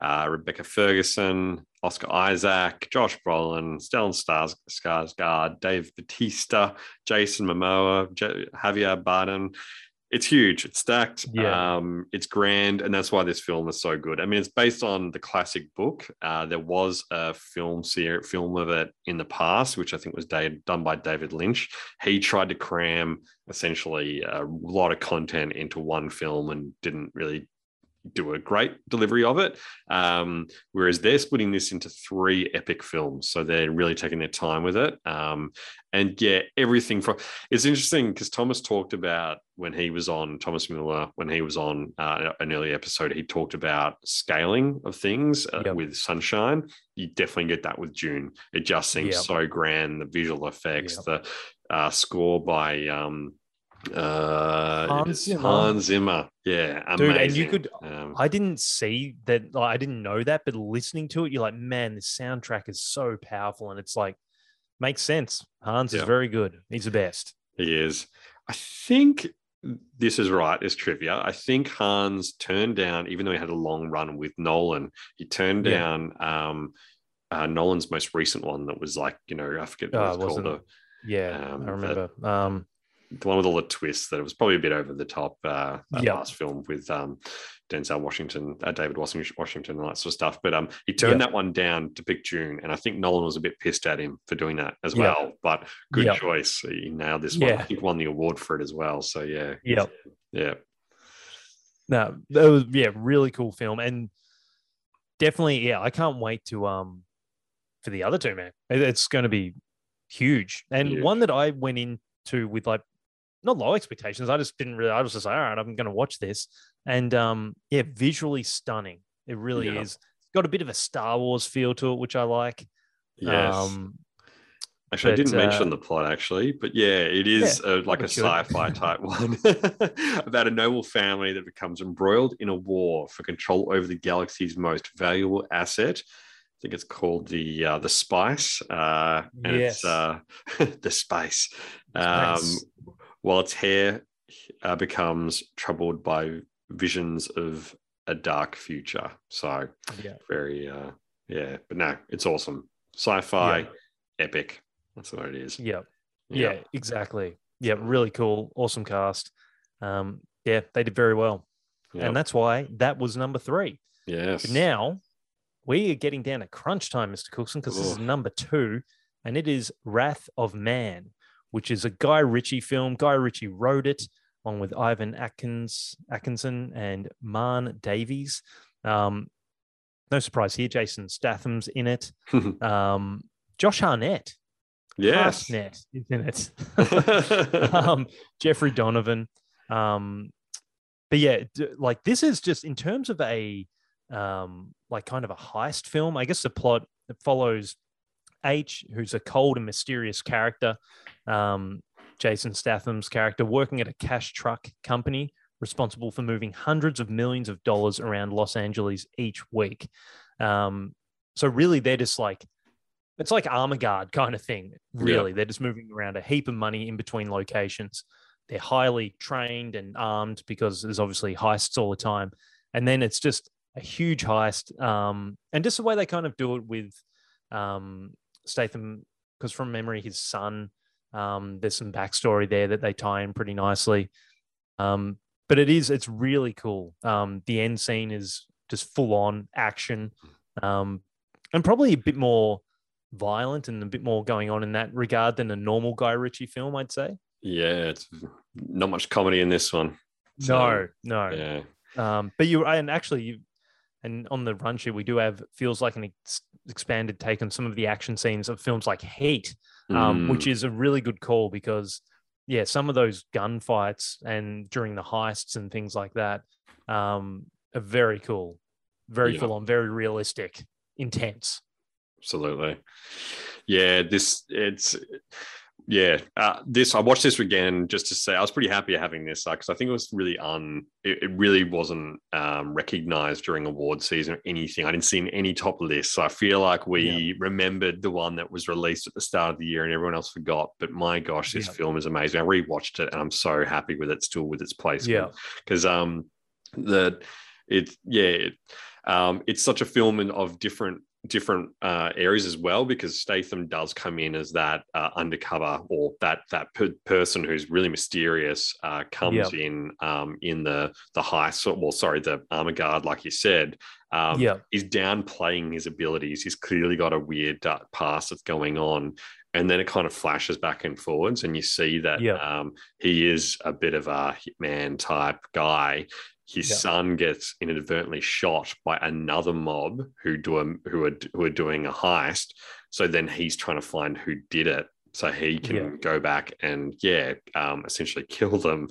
uh, Rebecca Ferguson, Oscar Isaac, Josh Brolin, Stellan Stars, Skarsgård, Dave Bautista, Jason Momoa, Javier Bardem it's huge. It's stacked. Yeah. Um, it's grand, and that's why this film is so good. I mean, it's based on the classic book. Uh, there was a film series, film of it in the past, which I think was da- done by David Lynch. He tried to cram essentially a lot of content into one film and didn't really do a great delivery of it. Um, whereas they're splitting this into three epic films, so they're really taking their time with it. Um, and yeah, everything from it's interesting because Thomas talked about when he was on Thomas Miller when he was on uh, an early episode, he talked about scaling of things uh, Yep. with Sunshine. You definitely get that with Dune. It just seems Yep. so grand. The visual effects, Yep. the uh, score by um, uh, Hans Zimmer. Hans Zimmer. Yeah, amazing. Dude, and you could- Um, I didn't see that. Like, I didn't know that, but listening to it, you're like, man, this soundtrack is so powerful, and it's like makes sense. Hans is very good. He's the best. He is. I think this is right as trivia. I think Hans turned down, even though he had a long run with Nolan, he turned Yeah. down um, uh, Nolan's most recent one that was like, you know, I forget what Oh, it's called. wasn't The, it? Yeah, Um, I that- remember. Um, the one with all the twists that it was probably a bit over the top. Uh, that Yeah. last film with um, Denzel Washington, uh, David Washington, Washington, and that sort of stuff. But um, he turned Yeah. that one down to pick Dune, and I think Nolan was a bit pissed at him for doing that as Yeah. well. But good choice. He nailed this one. I think won the award for it as well. So yeah, yeah, yeah. no, that was yeah, really cool film, and definitely, yeah, I can't wait to um for the other two, man. It's going to be huge, and Huge. one that I went into with like not low expectations. I just didn't really. I was just like, all right, I'm going to watch this, and um, yeah, visually stunning. It really Yeah. is. It's got a bit of a Star Wars feel to it, which I like. Yes. Um, Actually, I didn't mention uh, the plot actually, but yeah, it is uh, like a should. sci-fi type one about a noble family that becomes embroiled in a war for control over the galaxy's most valuable asset. I think it's called the uh, the spice, uh, and it's Yes. uh, the spice. Um. While its hair uh, becomes troubled by visions of a dark future. So yeah. very, uh, yeah, but no, it's awesome. Sci-fi, epic. That's what it is. Yeah. Yeah, exactly. Yeah, really cool. Awesome cast. Um, yeah, they did very well. Yep. And that's why that was number three. yes. But now we are getting down to crunch time, Mr. Cookson, because this is number two, and it is Wrath of Man, which is a Guy Ritchie film. Guy Ritchie wrote it along with Ivan Atkins, Atkinson and Marn Davies. Um, no surprise here, Jason Statham's in it. Um, Josh Harnett, yes. Hartnett is in it. um, Jeffrey Donovan. Um, but yeah, like this is just in terms of a um, like kind of a heist film. I guess the plot follows H, who's a cold and mysterious character. Um, Jason Statham's character working at a cash truck company responsible for moving hundreds of millions of dollars around Los Angeles each week. Um, so really, they're just like it's like Armaguard kind of thing. Really, they're just moving around a heap of money in between locations. They're highly trained and armed because there's obviously heists all the time, and then it's just a huge heist. Um, and just the way they kind of do it with um, Statham, because from memory, his son. Um, there's some backstory there that they tie in pretty nicely. Um, but it is it's really cool. Um, the end scene is just full on action, um, and probably a bit more violent and a bit more going on in that regard than a normal Guy Ritchie film, I'd say. Yeah, it's not much comedy in this one. No, no. Yeah. Um, but you and actually you and on the run sheet we do have feels like an ex- expanded take on some of the action scenes of films like Heat, um, Mm, which is a really good call because yeah, some of those gunfights and during the heists and things like that um, are very cool, very Yeah. full on, very realistic, intense. absolutely. Yeah, this it's yeah. Uh, this I watched this again just to say I was pretty happy having this because I think it was really un. It, it really wasn't um, recognized during award season or anything. I didn't see in any top lists. So I feel like we remembered the one that was released at the start of the year and everyone else forgot. But my gosh, this Yeah. film is amazing. I rewatched it and I'm so happy with it still with its place. Yeah. because um the it yeah it, um it's such a film of different different uh, areas as well because Statham does come in as that uh, undercover or that that per- person who's really mysterious uh, comes in um, in the the heist or well sorry the Armaguard like you said um, Yeah. he's downplaying his abilities he's clearly got a weird dark past that's going on and then it kind of flashes back and forwards and you see that Yeah. um, he is a bit of a hitman type guy his Yeah. son gets inadvertently shot by another mob who do a, who are who are doing a heist. So then he's trying to find who did it, so he can Yeah. go back and yeah, um, essentially kill them.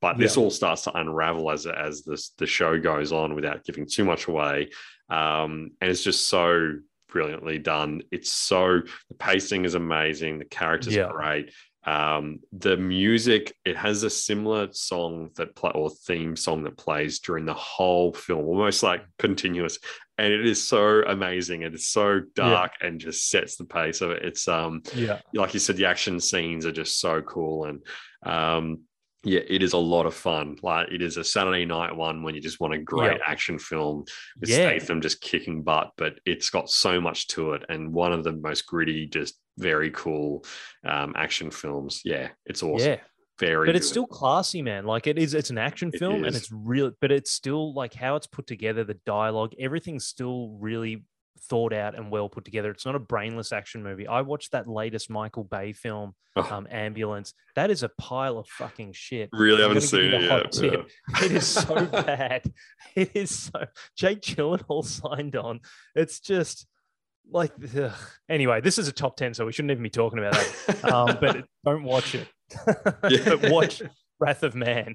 But this Yeah. all starts to unravel as as this the show goes on without giving too much away, um, and it's just so brilliantly done. It's so the pacing is amazing, the characters Yeah. are great. Um, the music it has a similar song that play or theme song that plays during the whole film, almost like continuous, and it is so amazing. It is so dark and just sets the pace of it. It's um Yeah. like you said, the action scenes are just so cool. And um, yeah, it is a lot of fun. Like it is a Saturday night one when you just want a great Yeah. action film with Yeah. Statham just kicking butt, but it's got so much to it. And one of the most gritty, just very cool um, action films. Yeah, it's awesome. Yeah. Very but it's still classy, man. Like it is, it's an action It film, and it's real. But it's still like how it's put together, the dialogue, everything's still really thought out and well put together. It's not a brainless action movie. I watched that latest Michael Bay film, Oh. um, Ambulance. That is a pile of fucking shit. Really I'm haven't seen it yet. hot tip. It is so bad. It is so. Jake Gyllenhaal signed on. It's just like. ugh. Anyway, this is a top ten, so we shouldn't even be talking about that. Um, but don't watch it. but watch Wrath of Man.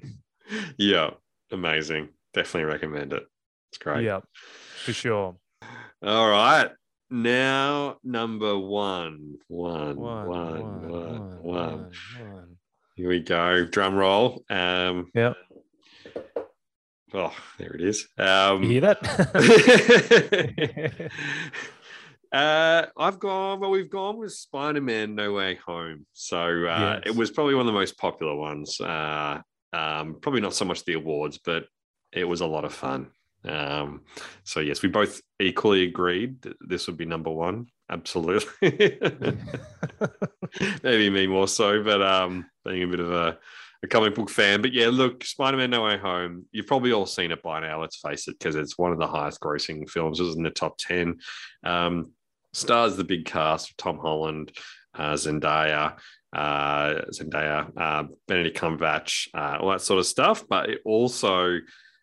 yeah, amazing. Definitely recommend it. It's great. Yeah, for sure. All right. Now, number one. One, One, one, one, one, one. one, one. Here we go. Drum roll. Um, Yep. oh, there it is. Um, You hear that? uh, I've gone, well, we've gone with Spider Man No Way Home. So uh, Yes. it was probably one of the most popular ones. Uh, um, probably not so much the awards, but it was a lot of fun. Um, so, yes, we both equally agreed that this would be number one. Absolutely. Maybe me more so, but um, being a bit of a, a comic book fan. But yeah, look, Spider Man No Way Home, you've probably all seen it by now, let's face it, because it's one of the highest grossing films. It was in the top 10. Um, stars the big cast Tom Holland, uh, Zendaya, uh, Zendaya, uh, Benedict Cumberbatch, uh, all that sort of stuff. But it also,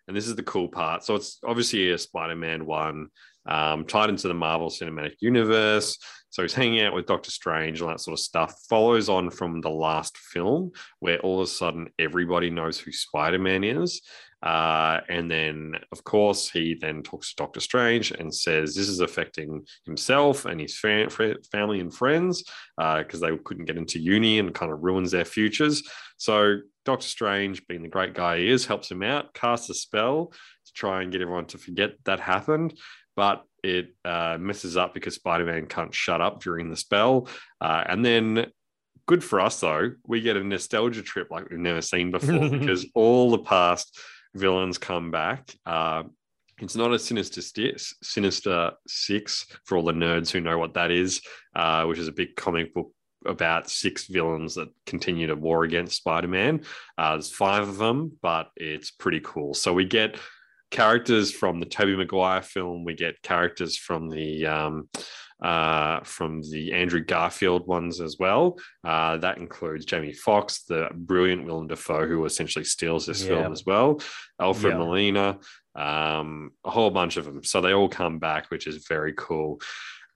and this is the cool part, so it's obviously a Spider Man one um, tied into the Marvel Cinematic Universe. So he's hanging out with Doctor Strange and that sort of stuff. Follows on from the last film, where all of a sudden everybody knows who Spider Man is. Uh, and then, of course, he then talks to Doctor Strange and says this is affecting himself and his fa- family and friends because they couldn't get into uni and kind of ruins their futures. So Doctor Strange, being the great guy he is, helps him out, casts a spell to try and get everyone to forget that happened. But it uh, messes up because Spider Man can't shut up during the spell. Uh, and then, good for us though, we get a nostalgia trip like we've never seen before because all the past villains come back. Uh, it's not a sinister sti- sinister six for all the nerds who know what that is, uh, which is a big comic book about six villains that continue to war against Spider-Man. Uh, there's five of them, but it's pretty cool. So we get characters from the Tobey Maguire film. We get characters from the um, uh, from the Andrew Garfield ones as well. Uh, that includes Jamie Foxx, the brilliant Willem Dafoe, who essentially steals this Yeah. film as well. Alfred Yeah. Molina, um, a whole bunch of them. So they all come back, which is very cool.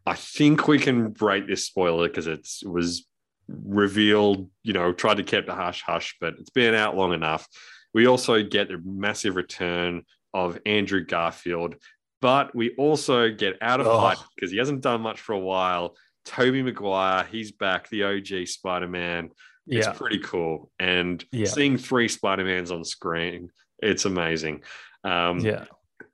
I think we can break this spoiler because it was revealed, you know, tried to keep the hush hush, but it's been out long enough. We also get a massive return of Andrew Garfield, but we also get out of Oh. because he hasn't done much for a while. Tobey Maguire, he's back, the OG Spider Man. It's Yeah. pretty cool. And Yeah. seeing three Spider Mans on screen, it's amazing. Um, Yeah.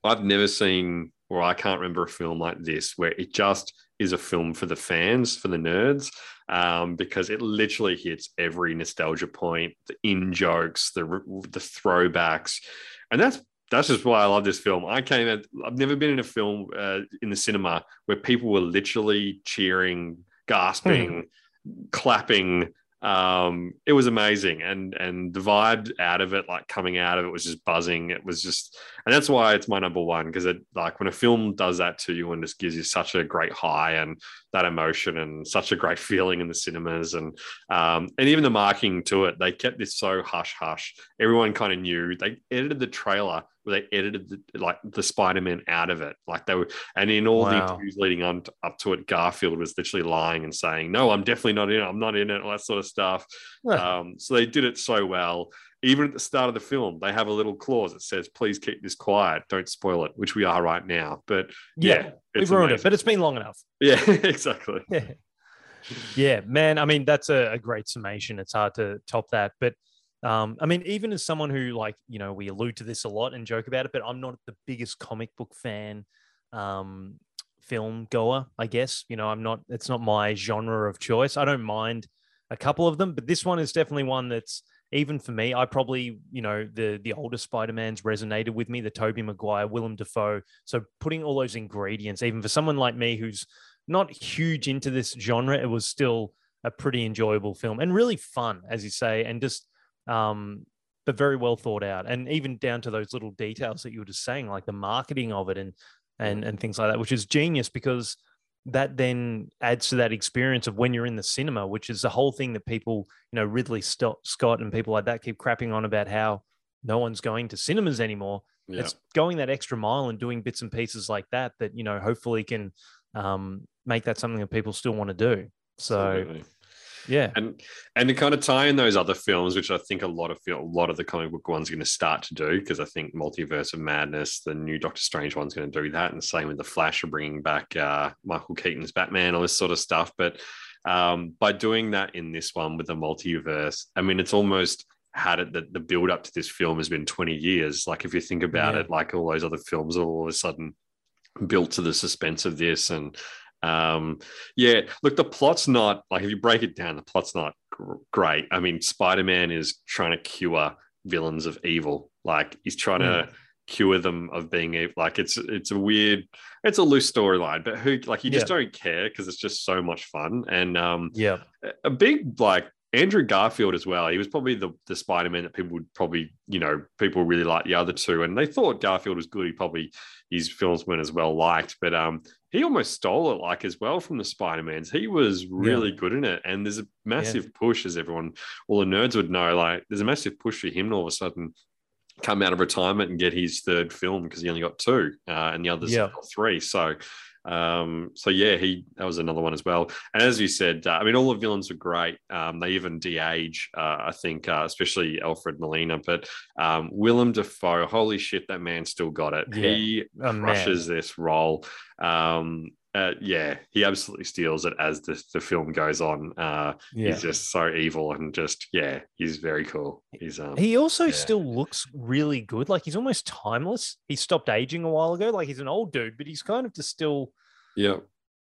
I've never seen, or I can't remember a film like this where it just is a film for the fans, for the nerds, um, because it literally hits every nostalgia point, the in jokes, the the throwbacks, and that's that's just why I love this film. I came at, I've never been in a film uh, in the cinema where people were literally cheering, gasping, clapping. Um, it was amazing, and and the vibe out of it, like coming out of it, was just buzzing. It was just, and that's why it's my number one because it like when a film does that to you and just gives you such a great high and that emotion and such a great feeling in the cinemas and um, and even the marking to it, they kept this so hush hush. Everyone kind of knew. They edited the trailer they edited the, like the Spider-Man out of it. Like they were, and in all the interviews leading on to, up to it, Garfield was literally lying and saying, "No, I'm definitely not in it. I'm not in it." All that sort of stuff. Um, so they did it so well. Even at the start of the film, they have a little clause that says, "Please keep this quiet. Don't spoil it," which we are right now. But yeah, yeah, we've ruined it, but it's been long enough. yeah, exactly. Yeah. yeah, man. I mean, that's a, a great summation. It's hard to top that. But um, I mean, even as someone who, like, you know, we allude to this a lot and joke about it, but I'm not the biggest comic book fan, um, film goer, I guess. You know, I'm not, it's not my genre of choice. I don't mind a couple of them, but this one is definitely one that's even for me. I probably, you know, the the older Spider-Mans resonated with me, the Tobey Maguire, Willem Dafoe. So putting all those ingredients, even for someone like me who's not huge into this genre, it was still a pretty enjoyable film and really fun, as you say, and just um, but very well thought out. And even down to those little details that you were just saying, like the marketing of it and and and things like that, which is genius because that then adds to that experience of when you're in the cinema, which is the whole thing that people, you know, Ridley Scott and people like that keep crapping on about how no one's going to cinemas anymore. Yeah. It's going that extra mile and doing bits and pieces like that that you know hopefully can um, make that something that people still want to do. So Absolutely. Yeah, and and to kind of tie in those other films, which I think a lot of a lot of the comic book ones are going to start to do, because I think Multiverse of Madness, the new Doctor Strange one's going to do that, and same with the Flash are bringing back uh, Michael Keaton's Batman, all this sort of stuff. But um, by doing that in this one with the multiverse, I mean, it's almost had it that the build up to this film has been 20 years. Like if you think about Yeah. it, like all those other films are all of a sudden built to the suspense of this and um yeah look the plot's not like if you break it down the plot's not gr- great. I mean spider-man is trying to cure villains of evil. Like he's trying to cure them of being evil like it's it's a weird it's a loose storyline but who like you just Yeah. don't care because it's just so much fun. And um yeah, a big like Andrew Garfield as well. He was probably the the Spider Man that people would probably you know people really like the other two, and they thought Garfield was good. He probably his films weren't as well liked, but um he almost stole it like as well from the Spider Mans. He was really good in it, and there's a massive push as everyone, all the nerds would know. Like there's a massive push for him to all of a sudden come out of retirement and get his third film because he only got two, uh, and the others Yeah. three. So um, so yeah, he that was another one as well. And as you said, uh, I mean, all the villains are great. Um, they even de-age, uh, I think, uh, especially Alfred Molina. But um, Willem Dafoe, holy shit, that man still got it. Yeah. He Oh, man. crushes this role. Um, uh, yeah, he absolutely steals it as the, the film goes on. Uh, yeah. He's just so evil and just yeah, he's very cool. He's um, He also yeah. still looks really good. Like he's almost timeless. He stopped aging a while ago. Like he's an old dude, but he's kind of just still yeah.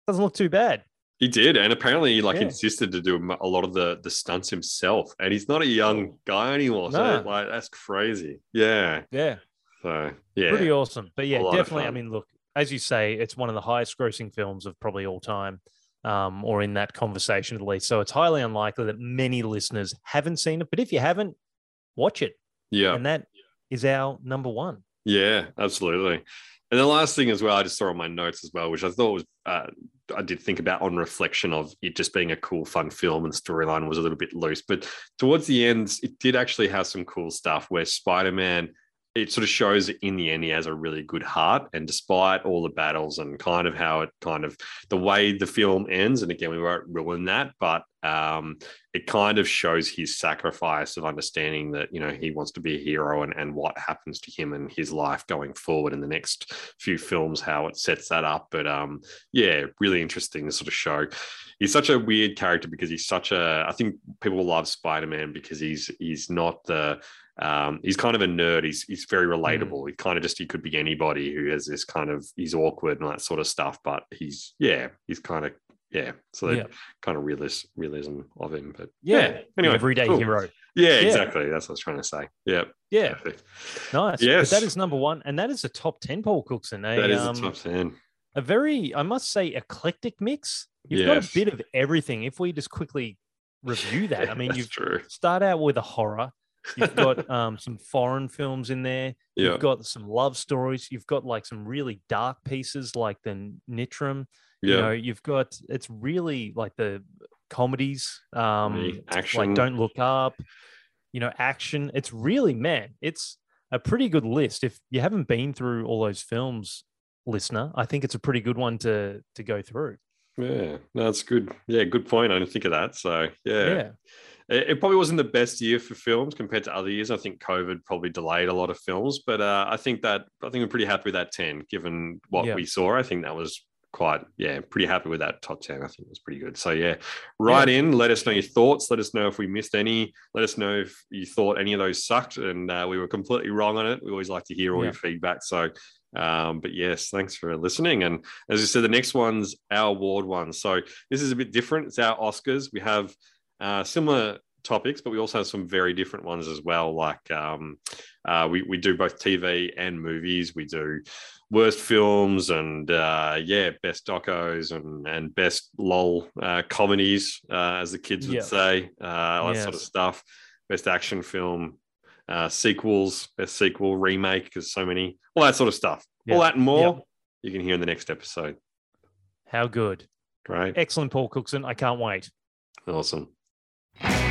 doesn't look too bad. He did, and apparently, he like Yeah. insisted to do a lot of the the stunts himself. And he's not a young guy anymore, so. No. like that's crazy. Yeah. Yeah, So yeah, pretty awesome. But yeah, A lot of definitely. I mean, look, as you say, it's one of the highest grossing films of probably all time, um, or in that conversation at least. So it's highly unlikely that many listeners haven't seen it. But if you haven't, watch it, yeah, and that is our number one. yeah, absolutely. And the last thing as well, I just saw on my notes as well, which I thought was uh, I did think about on reflection of it just being a cool, fun film and storyline was a little bit loose. But towards the end, it did actually have some cool stuff where Spider Man. It sort of shows in the end he has a really good heart, and despite all the battles and kind of how it kind of the way the film ends, and again we won't ruin that, but um, it kind of shows his sacrifice of understanding that you know he wants to be a hero and, and what happens to him and his life going forward in the next few films how it sets that up. But um yeah really interesting to sort of show. He's such a weird character because he's such a i think people love spider-man because he's he's not the um, he's kind of a nerd. He's he's very relatable. He kind of just he could be anybody who has this kind of he's awkward and that sort of stuff. But he's yeah, he's kind of yeah. So Yeah. kind of realist realism of him. But Yeah, yeah, anyway, everyday cool. hero. Yeah, Yeah. exactly. That's what I was trying to say. Yeah, Yeah, perfect. nice. Yes. But that is number one, and that is a top ten. Paul Cookson. A, That is um, top ten. a very, I must say, eclectic mix. You've got a bit of everything. If we just quickly review that, I mean, you've start out with a horror. You've got um, some foreign films in there. Yeah, You've got some love stories. You've got like some really dark pieces, like the Nitram. You know, you've got it's really like the comedies. Um, Comedy, action. like Don't Look Up. You know, action. It's really man. It's a pretty good list. If you haven't been through all those films, listener, I think it's a pretty good one to to go through. Yeah, no, that's good. Yeah, good point. I didn't think of that. So yeah. Yeah. It, probably wasn't the best year for films compared to other years. I think COVID probably delayed a lot of films, but uh, I think that I think we're pretty happy with that ten, given what Yeah. we saw. I think that was quite yeah, pretty happy with that top ten. I think it was pretty good. So yeah, write in. Let us know your thoughts. Let us know if we missed any. Let us know if you thought any of those sucked and uh, we were completely wrong on it. We always like to hear all Yeah. your feedback. So. Um, but yes, thanks for listening. And as I said, the next one's our award one. So this is a bit different. It's our Oscars. We have uh, similar topics, but we also have some very different ones as well. Like um, uh, we, we do both TV and movies. We do worst films and uh, yeah, best docos and, and best lol uh, comedies, uh, as the kids would Yeah. say, uh, all that sort of stuff. Best action film, uh, sequels, best sequel, remake, because so many, all that sort of stuff. All that and more Yeah. you can hear in the next episode. How good. Great. Excellent, Paul Cookson. I can't wait. Awesome you